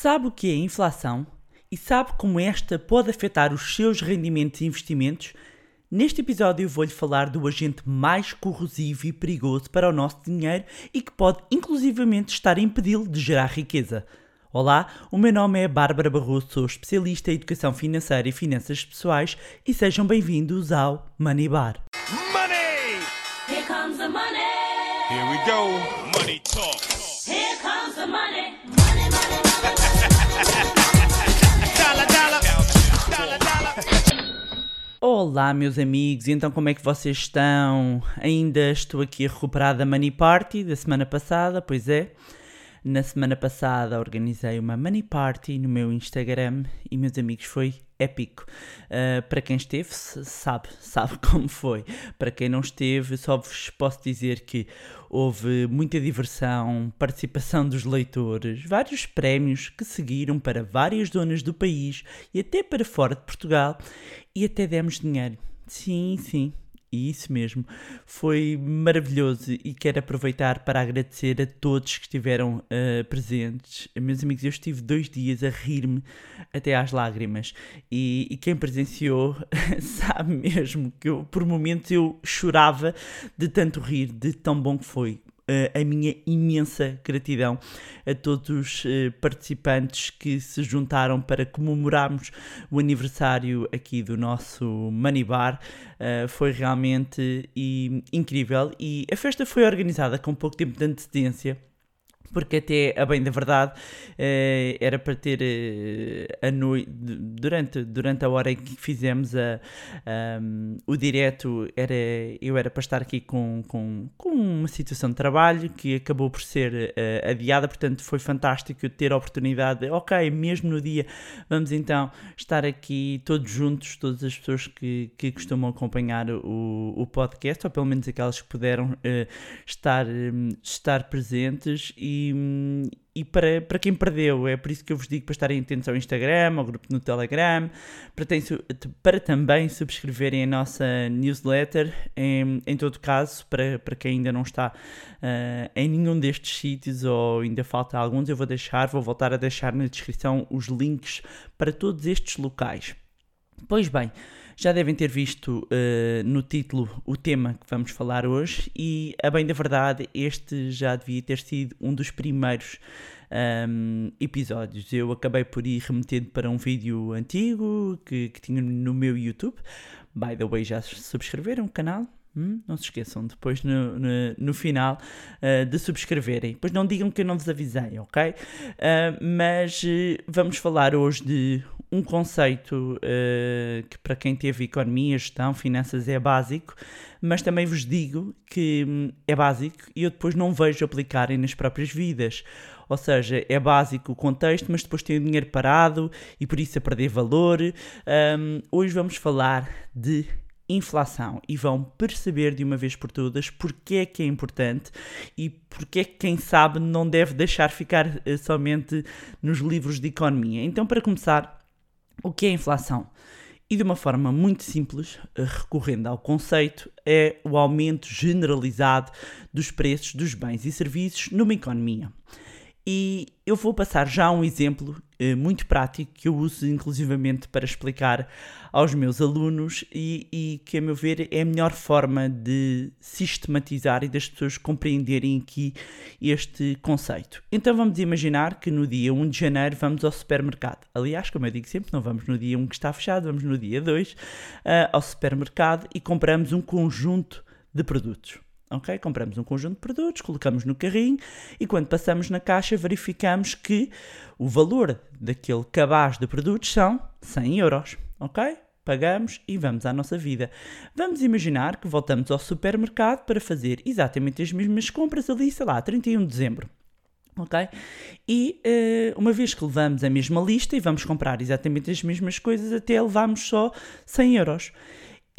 Sabe o que é inflação? E sabe como esta pode afetar os seus rendimentos e investimentos? Neste episódio eu vou-lhe falar do agente mais corrosivo e perigoso para o nosso dinheiro e que pode inclusivamente estar a impedi-lo de gerar riqueza. Olá, o meu nome é Bárbara Barroso, sou especialista em educação financeira e finanças pessoais e sejam bem-vindos ao Money Bar. Money! Here comes the money. Here we go. Money talk. Olá, meus amigos, então como é que vocês estão? Ainda estou aqui a recuperar da Money Party da semana passada, pois é. Na semana passada organizei uma Money Party no meu Instagram e, meus amigos, foi épico. Uh, para quem esteve, sabe, sabe como foi. Para quem não esteve, só vos posso dizer que houve muita diversão, participação dos leitores, vários prémios que seguiram para várias zonas do país e até para fora de Portugal e até demos dinheiro. Sim, sim. Isso mesmo, foi maravilhoso e quero aproveitar para agradecer a todos que estiveram uh, presentes. Meus amigos, eu estive dois dias a rir-me até às lágrimas e, e quem presenciou sabe mesmo que eu, por momentos eu chorava de tanto rir, de tão bom que foi. Uh, a minha imensa gratidão a todos os uh, participantes que se juntaram para comemorarmos o aniversário aqui do nosso Money Bar. Uh, foi realmente incrível e a festa foi organizada com pouco tempo de antecedência. Porque até, a bem da verdade, eh, era para ter eh, a noite, durante, durante a hora em que fizemos a, o direto, era, eu era para estar aqui com, com, com uma situação de trabalho que acabou por ser eh, adiada, portanto foi fantástico ter a oportunidade de, ok, mesmo no dia, vamos então estar aqui todos juntos, todas as pessoas que, que costumam acompanhar o, o podcast, ou pelo menos aquelas que puderam eh, estar, hum, estar presentes e, e para, para quem perdeu, é por isso que eu vos digo para estarem atentos ao Instagram, ao grupo no Telegram, para, para também subscreverem a nossa newsletter, em, em todo caso, para, para quem ainda não está ah, em nenhum destes sítios ou ainda falta alguns, eu vou deixar, vou voltar a deixar na descrição os links para todos estes locais. Pois bem, já devem ter visto eh, no título o tema que vamos falar hoje, e a bem da verdade, este já devia ter sido um dos primeiros ahm, episódios. Eu acabei por ir remetendo para um vídeo antigo que, que tinha no meu YouTube. By the way, já subscreveram o canal? Hum? Não se esqueçam depois no, no, no final ah, de subscreverem. Depois não digam que eu não vos avisei, ok? Ah, mas eh, vamos falar hoje de um conceito que para quem teve economia, gestão, finanças é básico, mas também vos digo que hum, é básico e eu depois não vejo aplicarem nas próprias vidas. Ou seja, é básico o contexto, mas depois tem o dinheiro parado e por isso a perder valor. Hum, hoje vamos falar de inflação e vão perceber de uma vez por todas porque é que é importante e porque é que quem sabe não deve deixar ficar eh, somente nos livros de economia. Então, para começar, o que é inflação? E de uma forma muito simples, eh, recorrendo ao conceito, é o aumento generalizado dos preços dos bens e serviços numa economia. E eu vou passar já um exemplo muito prático que eu uso inclusivamente para explicar aos meus alunos e, e que, a meu ver, é a melhor forma de sistematizar e das pessoas compreenderem aqui este conceito. Então vamos imaginar que no dia 1 de janeiro vamos ao supermercado. Aliás, como eu digo sempre, não vamos no dia 1 que está fechado, vamos no dia 2 ah, ao supermercado e compramos um conjunto de produtos. Ok? Compramos um conjunto de produtos, colocamos no carrinho e quando passamos na caixa verificamos que o valor daquele cabaz de produtos são 100 euros. Ok? Pagamos e vamos à nossa vida. Vamos imaginar que voltamos ao supermercado para fazer exatamente as mesmas compras ali, sei lá, 31 de dezembro. Ok? E eh, uma vez que levamos a mesma lista e vamos comprar exatamente as mesmas coisas, até levarmos só 100 euros.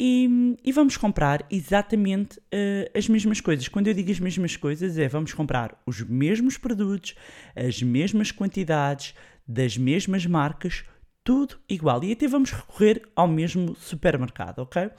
E, e vamos comprar exatamente eh, as mesmas coisas. Quando eu digo as mesmas coisas, é vamos comprar os mesmos produtos, as mesmas quantidades, das mesmas marcas, tudo igual. E até vamos recorrer ao mesmo supermercado, ok?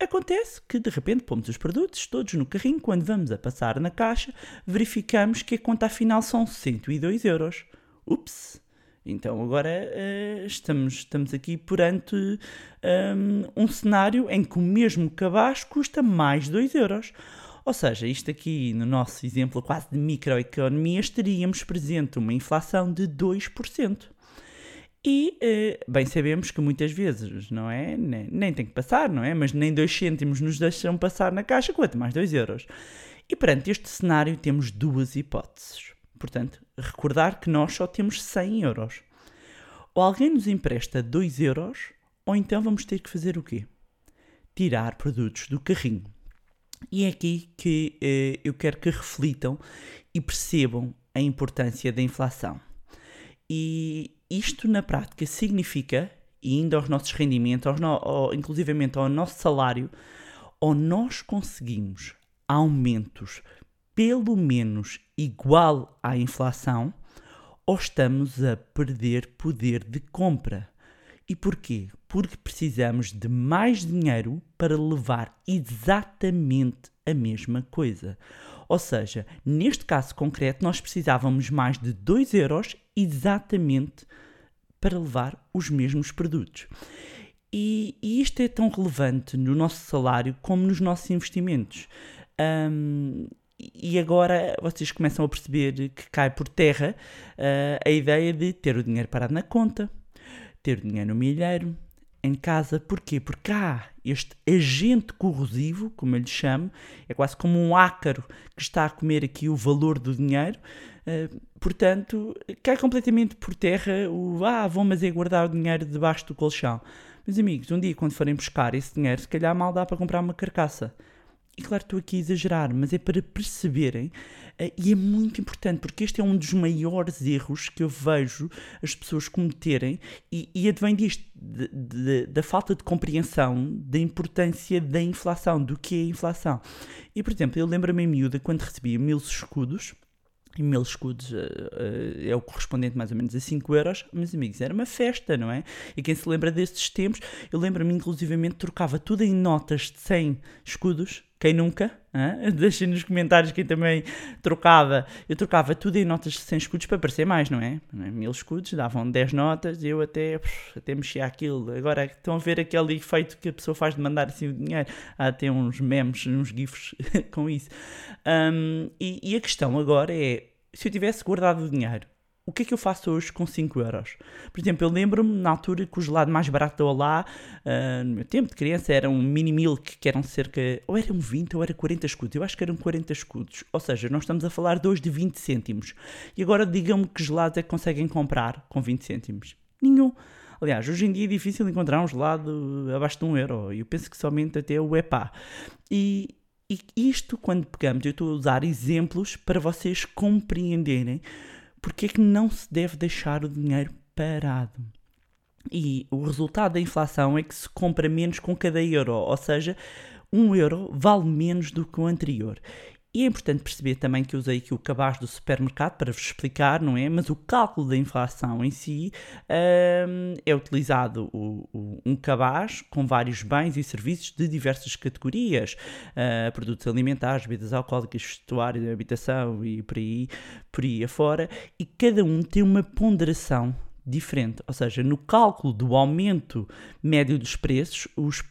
Acontece que de repente pomos os produtos todos no carrinho, quando vamos a passar na caixa, verificamos que a conta afinal são 102 euros. Ups! Então agora eh, estamos, estamos aqui perante hum, um cenário em que o mesmo cabaz custa mais 2 euros. Ou seja, isto aqui no nosso exemplo quase de microeconomia estaríamos presente uma inflação de 2%. E eh, bem sabemos que muitas vezes, não é? Nem, nem tem que passar, não é? Mas nem 2 cêntimos nos deixam passar na caixa, quanto mais 2 euros. E perante este cenário temos duas hipóteses. Portanto, recordar que nós só temos 100 euros. Ou alguém nos empresta 2 euros, ou então vamos ter que fazer o quê? Tirar produtos do carrinho. E é aqui que eh, eu quero que reflitam e percebam a importância da inflação. E isto na prática significa, indo aos nossos rendimentos, aos no, inclusivamente ao nosso salário, ou nós conseguimos aumentos pelo menos igual à inflação, ou estamos a perder poder de compra. E porquê? Porque precisamos de mais dinheiro para levar exatamente a mesma coisa. Ou seja, neste caso concreto, nós precisávamos mais de 2 euros exatamente para levar os mesmos produtos. E, e isto é tão relevante no nosso salário como nos nossos investimentos. Um, e agora vocês começam a perceber que cai por terra uh, a ideia de ter o dinheiro parado na conta, ter o dinheiro no milheiro, em casa. Porquê? Porque há este agente corrosivo, como eu lhe chamo, é quase como um ácaro que está a comer aqui o valor do dinheiro. Uh, portanto, cai completamente por terra o ah, vou mas é guardar o dinheiro debaixo do colchão. Meus amigos, um dia quando forem buscar esse dinheiro, se calhar mal dá para comprar uma carcaça. E claro, estou aqui a exagerar, mas é para perceberem, uh, e é muito importante, porque este é um dos maiores erros que eu vejo as pessoas cometerem, e, e advém disto, de, de, da falta de compreensão da importância da inflação, do que é inflação. E, por exemplo, eu lembro-me em miúda, quando recebia mil escudos, e mil escudos uh, uh, é o correspondente mais ou menos a 5 euros, meus amigos, era uma festa, não é? E quem se lembra desses tempos, eu lembro-me inclusivamente trocava tudo em notas de 100 escudos, quem nunca? Deixem nos comentários quem também trocava. Eu trocava tudo em notas de 100 escudos para parecer mais, não é? Mil escudos, davam 10 notas e eu até, até mexia aquilo. Agora estão a ver aquele efeito que a pessoa faz de mandar assim o dinheiro. Há até uns memes, uns gifs com isso. Um, e, e a questão agora é: se eu tivesse guardado o dinheiro o que é que eu faço hoje com 5 euros? Por exemplo, eu lembro-me na altura que o gelado mais barato da Olá, uh, no meu tempo de criança, era um mini milk, que eram cerca, ou eram 20 ou era 40 escudos. Eu acho que eram 40 escudos. Ou seja, nós estamos a falar de hoje de 20 cêntimos. E agora digam-me que gelados é que conseguem comprar com 20 cêntimos. Nenhum. Aliás, hoje em dia é difícil encontrar um gelado abaixo de um euro. Eu penso que somente até o EPA. E, e isto, quando pegamos, eu estou a usar exemplos para vocês compreenderem porque é que não se deve deixar o dinheiro parado? E o resultado da inflação é que se compra menos com cada euro, ou seja, um euro vale menos do que o anterior. E é importante perceber também que usei aqui o cabaz do supermercado para vos explicar, não é? Mas o cálculo da inflação em si um, é utilizado o, o, um cabaz com vários bens e serviços de diversas categorias, uh, produtos alimentares, bebidas alcoólicas, vestuário, habitação e por aí, por aí afora, e cada um tem uma ponderação diferente. Ou seja, no cálculo do aumento médio dos preços, os,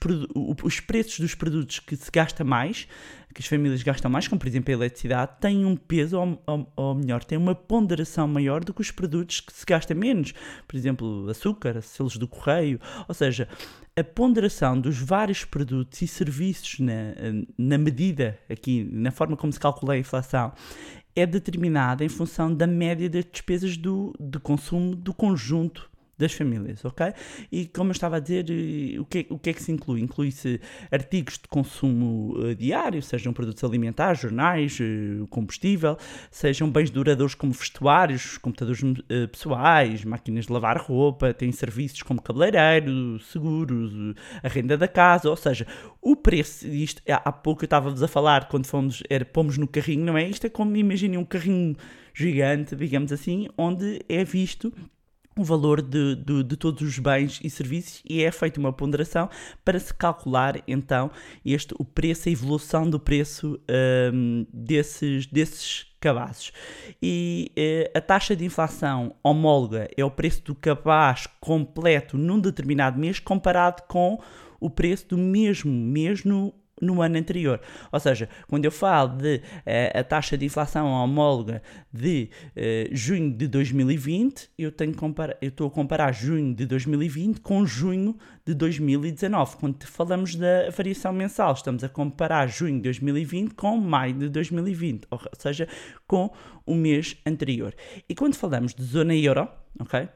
os preços dos produtos que se gasta mais, que as famílias gastam mais, como por exemplo a eletricidade, têm um peso, ou, ou, ou melhor, têm uma ponderação maior do que os produtos que se gasta menos. Por exemplo, açúcar, selos do correio. Ou seja, a ponderação dos vários produtos e serviços na, na medida, aqui, na forma como se calcula a inflação, é determinada em função da média das despesas do, de consumo do conjunto das famílias, ok? E como eu estava a dizer, eh, o que, o que é que se inclui? Inclui-se artigos de consumo uh, diário, sejam produtos alimentares, jornais, uh, combustível, sejam bens duradouros como vestuários, computadores uh, pessoais, máquinas de lavar roupa, tem serviços como cabeleireiro, seguros, a renda da casa, ou seja, o preço, isto há pouco eu estava-vos a falar quando fomos, era, pomos no carrinho, não é? Isto é como imaginem um carrinho gigante, digamos assim, onde é visto o valor de, de, de, todos os bens e serviços e é feita uma ponderação para se calcular então este, o preço, a evolução do preço um, desses, desses cabazes. E eh, a taxa de inflação homóloga é o preço do cabaz completo num determinado mês comparado com o preço do mesmo mês no no ano anterior. Ou seja, quando eu falo de eh, a taxa de inflação homóloga de eh, junho de 2020, eu, tenho comparar, eu estou a comparar junho de 2020 com junho de 2019. Quando falamos da variação mensal, estamos a comparar junho de 2020 com maio de 2020, ou seja, com o mês anterior. E quando falamos de zona euro, ok?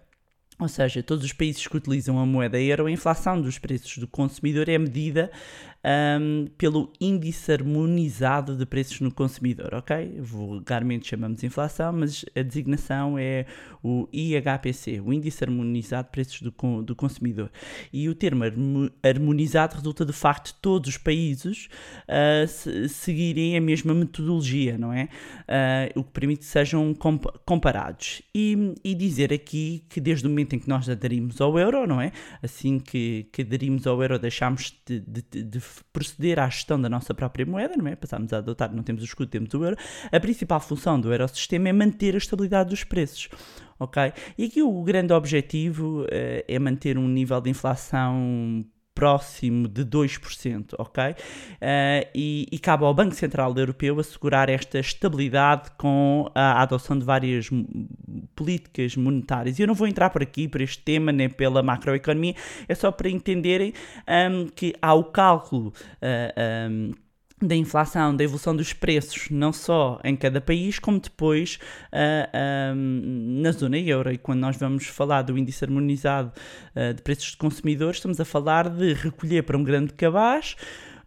Ou seja, todos os países que utilizam a moeda euro, a inflação dos preços do consumidor é medida um, pelo índice harmonizado de preços no consumidor, ok? Vulgarmente chamamos inflação, mas a designação é o IHPC, o Índice Harmonizado de Preços do, do Consumidor. E o termo harmonizado resulta do facto de todos os países uh, seguirem a mesma metodologia, não é? Uh, o que permite que sejam comp comparados. E, e dizer aqui que desde o momento em que nós aderimos ao euro, não é? Assim que, que aderimos ao euro, deixámos de, de, de proceder à gestão da nossa própria moeda, não é? Passámos a adotar, não temos o escudo, temos o euro. A principal função do eurosistema é manter a estabilidade dos preços. Ok? E aqui o grande objetivo uh, é manter um nível de inflação próximo de 2%, ok? Uh, e, e, cabe ao Banco Central Europeu assegurar esta estabilidade com a adoção de várias políticas monetárias. E eu não vou entrar por aqui, por este tema, nem pela macroeconomia, é só para entenderem um, que há o cálculo. Uh, um, da inflação, da evolução dos preços, não só em cada país, como depois uh, na zona euro. E quando nós vamos falar do índice harmonizado uh, de preços de consumidores, estamos a falar de recolher para um grande cabaz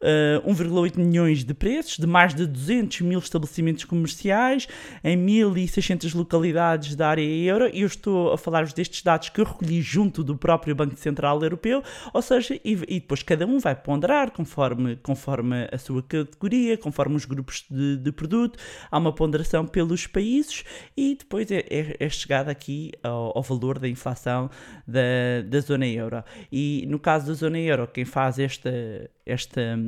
uh, 1,8 milhões de preços, de mais de 200 mil estabelecimentos comerciais, em 1.600 localidades da área euro, e eu estou a falar-vos destes dados que eu recolhi junto do próprio Banco Central Europeu, ou seja, e, e, depois cada um vai ponderar conforme, conforme a sua categoria, conforme os grupos de, de produto, há uma ponderação pelos países e depois é, é, é chegada aqui ao, ao, valor da inflação da, da zona euro. E no caso da zona euro, quem faz esta, esta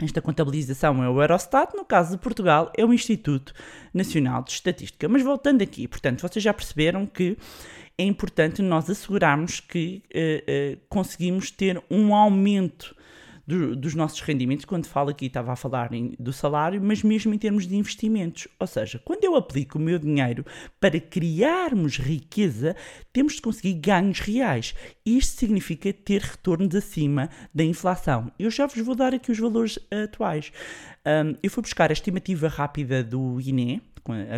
esta contabilização é o Eurostat, no caso de Portugal é o Instituto Nacional de Estatística. Mas voltando aqui, portanto, vocês já perceberam que é importante nós assegurarmos que uh, uh, conseguimos ter um aumento do, dos nossos rendimentos, quando falo aqui estava a falar em, do salário, mas mesmo em termos de investimentos. Ou seja, quando eu aplico o meu dinheiro para criarmos riqueza, temos de conseguir ganhos reais. Isto significa ter retornos acima da inflação. Eu já vos vou dar aqui os valores atuais. Um, eu fui buscar a estimativa rápida do INE,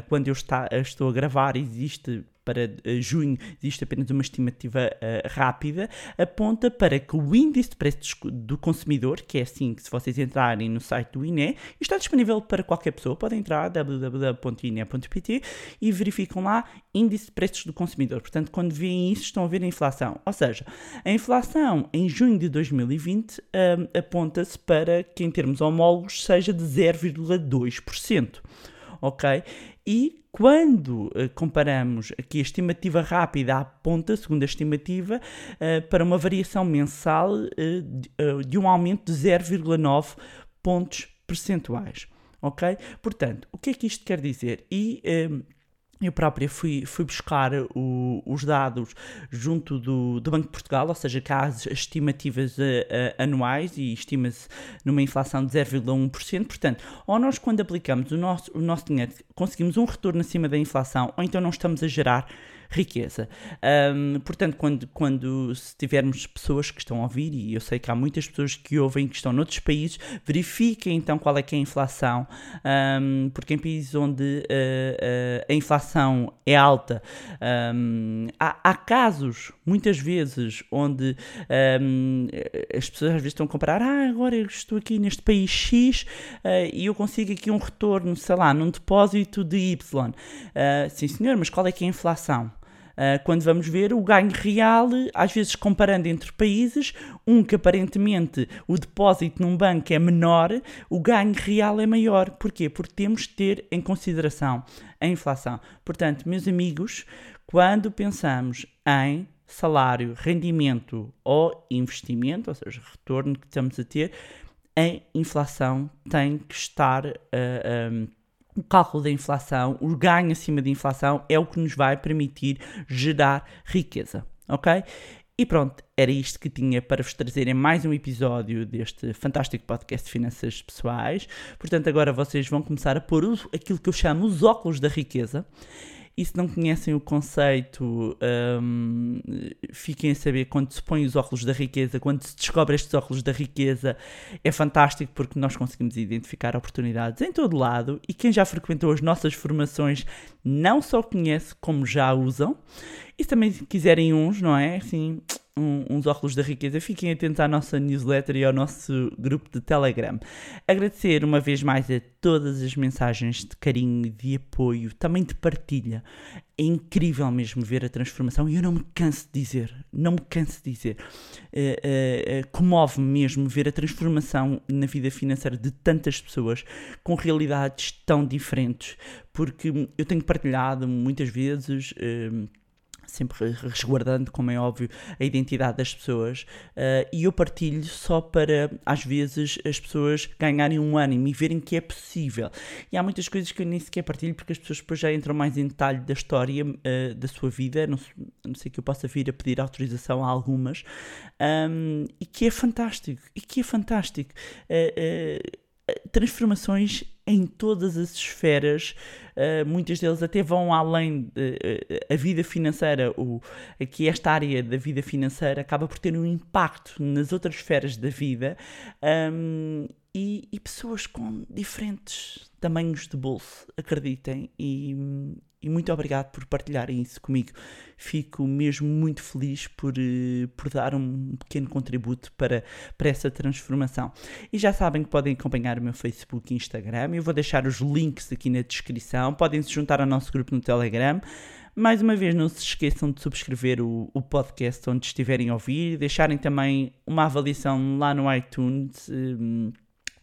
quando eu está, estou a gravar, existe para uh, junho, existe apenas uma estimativa uh, rápida, aponta para que o índice de preços do consumidor, que é assim que se vocês entrarem no site do INE, está disponível para qualquer pessoa, podem entrar www.ine.pt e verificam lá índice de preços do consumidor. Portanto, quando veem isso, estão a ver a inflação. Ou seja, a inflação em junho de 2020 um, eh, aponta-se para que, em termos homólogos, seja de 0,2% ok? E quando uh, comparamos aqui a estimativa rápida aponta, segundo a estimativa, uh, para uma variação mensal de, de, um aumento de 0,9 pontos percentuais, ok? Portanto, o que é que isto quer dizer? E eu própria fui, fui buscar o, os dados junto do, do Banco de Portugal, ou seja, que há as estimativas uh, uh, anuais e estima-se numa inflação de 0,1%. Portanto, ou nós, quando aplicamos o nosso, o nosso dinheiro, conseguimos um retorno acima da inflação, ou então não estamos a gerar riqueza. Um, portanto, quando, quando tivermos pessoas que estão a ouvir, e eu sei que há muitas pessoas que ouvem que estão noutros países, verifiquem então qual é que é a inflação, um, porque em países onde uh, uh, a inflação é alta, um, há, há, casos, muitas vezes, onde as pessoas às vezes estão a comparar, ah, agora eu estou aqui neste país X uh, e eu consigo aqui um retorno, sei lá, num depósito de Y. sim senhor, mas qual é que é a inflação? Uh, quando vamos ver o ganho real, às vezes comparando entre países, um que aparentemente o depósito num banco é menor, o ganho real é maior. Porquê? Porque temos de ter em consideração a inflação. Portanto, meus amigos, quando pensamos em salário, rendimento ou investimento, ou seja, retorno que estamos a ter, a inflação tem que estar uh, um, o cálculo da inflação, o ganho acima da inflação é o que nos vai permitir gerar riqueza, ok? E pronto, era isto que tinha para vos trazer em mais um episódio deste fantástico podcast de finanças pessoais. Portanto, agora vocês vão começar a pôr aquilo que eu chamo os óculos da riqueza. E se não conhecem o conceito, hum, fiquem a saber quando se põe os óculos da riqueza, quando se descobre estes óculos da riqueza, é fantástico porque nós conseguimos identificar oportunidades em todo lado e quem já frequentou as nossas formações não só conhece, como já usam. E se também quiserem uns, não é? Assim, um- uns óculos da riqueza, fiquem atentos à nossa newsletter e ao nosso grupo de Telegram. Agradecer uma vez mais a todas as mensagens de carinho, de apoio, também de partilha. É incrível mesmo ver a transformação e eu não me canso de dizer, não me canso de dizer. Eh, eh, eh, Comove-me mesmo ver a transformação na vida financeira de tantas pessoas com realidades tão diferentes, porque eu tenho partilhado muitas vezes. Sempre resguardando, como é óbvio, a identidade das pessoas, eh, e eu partilho só para, às vezes, as pessoas ganharem um ânimo e verem que é possível. E há muitas coisas que eu nem sequer partilho porque as pessoas depois já entram mais em detalhe da história eh, da sua vida, não, não sei que eu possa vir a pedir autorização a algumas, ahm, e que é fantástico, e que é fantástico. Eh, transformações em todas as esferas, uh, muitas delas até vão além de, uh, a vida financeira, o, aqui esta área da vida financeira acaba por ter um impacto nas outras esferas da vida um, e, e pessoas com diferentes tamanhos de bolso, acreditem, e, e muito obrigado por partilharem isso comigo. Fico mesmo muito feliz por, eh, por dar um pequeno contributo para, para essa transformação. E já sabem que podem acompanhar o meu Facebook e Instagram. Eu vou deixar os links aqui na descrição. Podem se juntar ao nosso grupo no Telegram. Mais uma vez, não se esqueçam de subscrever o, o podcast onde estiverem a ouvir. Deixarem também uma avaliação lá no iTunes. hum,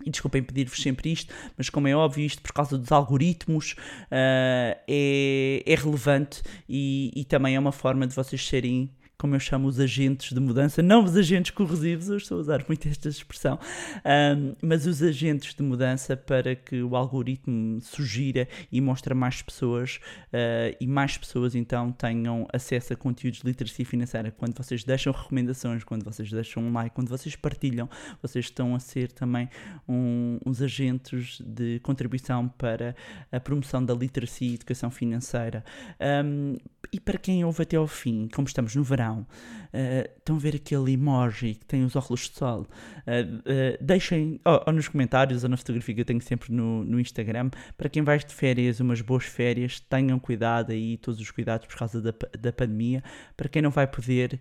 e desculpem pedir-vos sempre isto, mas como é óbvio, isto por causa dos algoritmos ah, é, é relevante e, e também é uma forma de vocês serem, como eu chamo, os agentes de mudança, não os agentes corrosivos, eu estou a usar muito esta expressão, ahm, mas os agentes de mudança para que o algoritmo sugira e mostre mais pessoas ah, e mais pessoas então tenham acesso a conteúdos de literacia financeira. Quando vocês deixam recomendações, quando vocês deixam um like, quando vocês partilham, vocês estão a ser também um- uns agentes de contribuição para a promoção da literacia e educação financeira. Um, e para quem ouve até ao fim, como estamos no verão, uh, estão a ver aquele emoji que tem os óculos de sol. Uh, uh, deixem, ou, ou nos comentários ou na fotografia que eu tenho sempre no, no Instagram, para quem vai de férias, umas boas férias, tenham cuidado aí, todos os cuidados por causa da, da pandemia. Para quem não vai poder,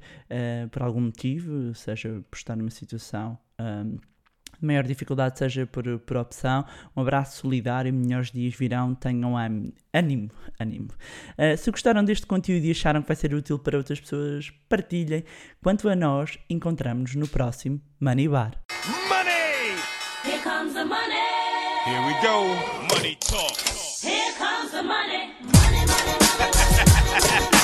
por algum motivo, seja por estar numa situação. um, de maior dificuldade seja por, por opção. Um abraço solidário, melhores dias virão, tenham ânimo. ânimo. Uh, se gostaram deste conteúdo e acharam que vai ser útil para outras pessoas, partilhem. Quanto a nós, encontramos-nos no próximo Money Bar. Money! Here comes the money. Here we go. Money talk. Here comes the money.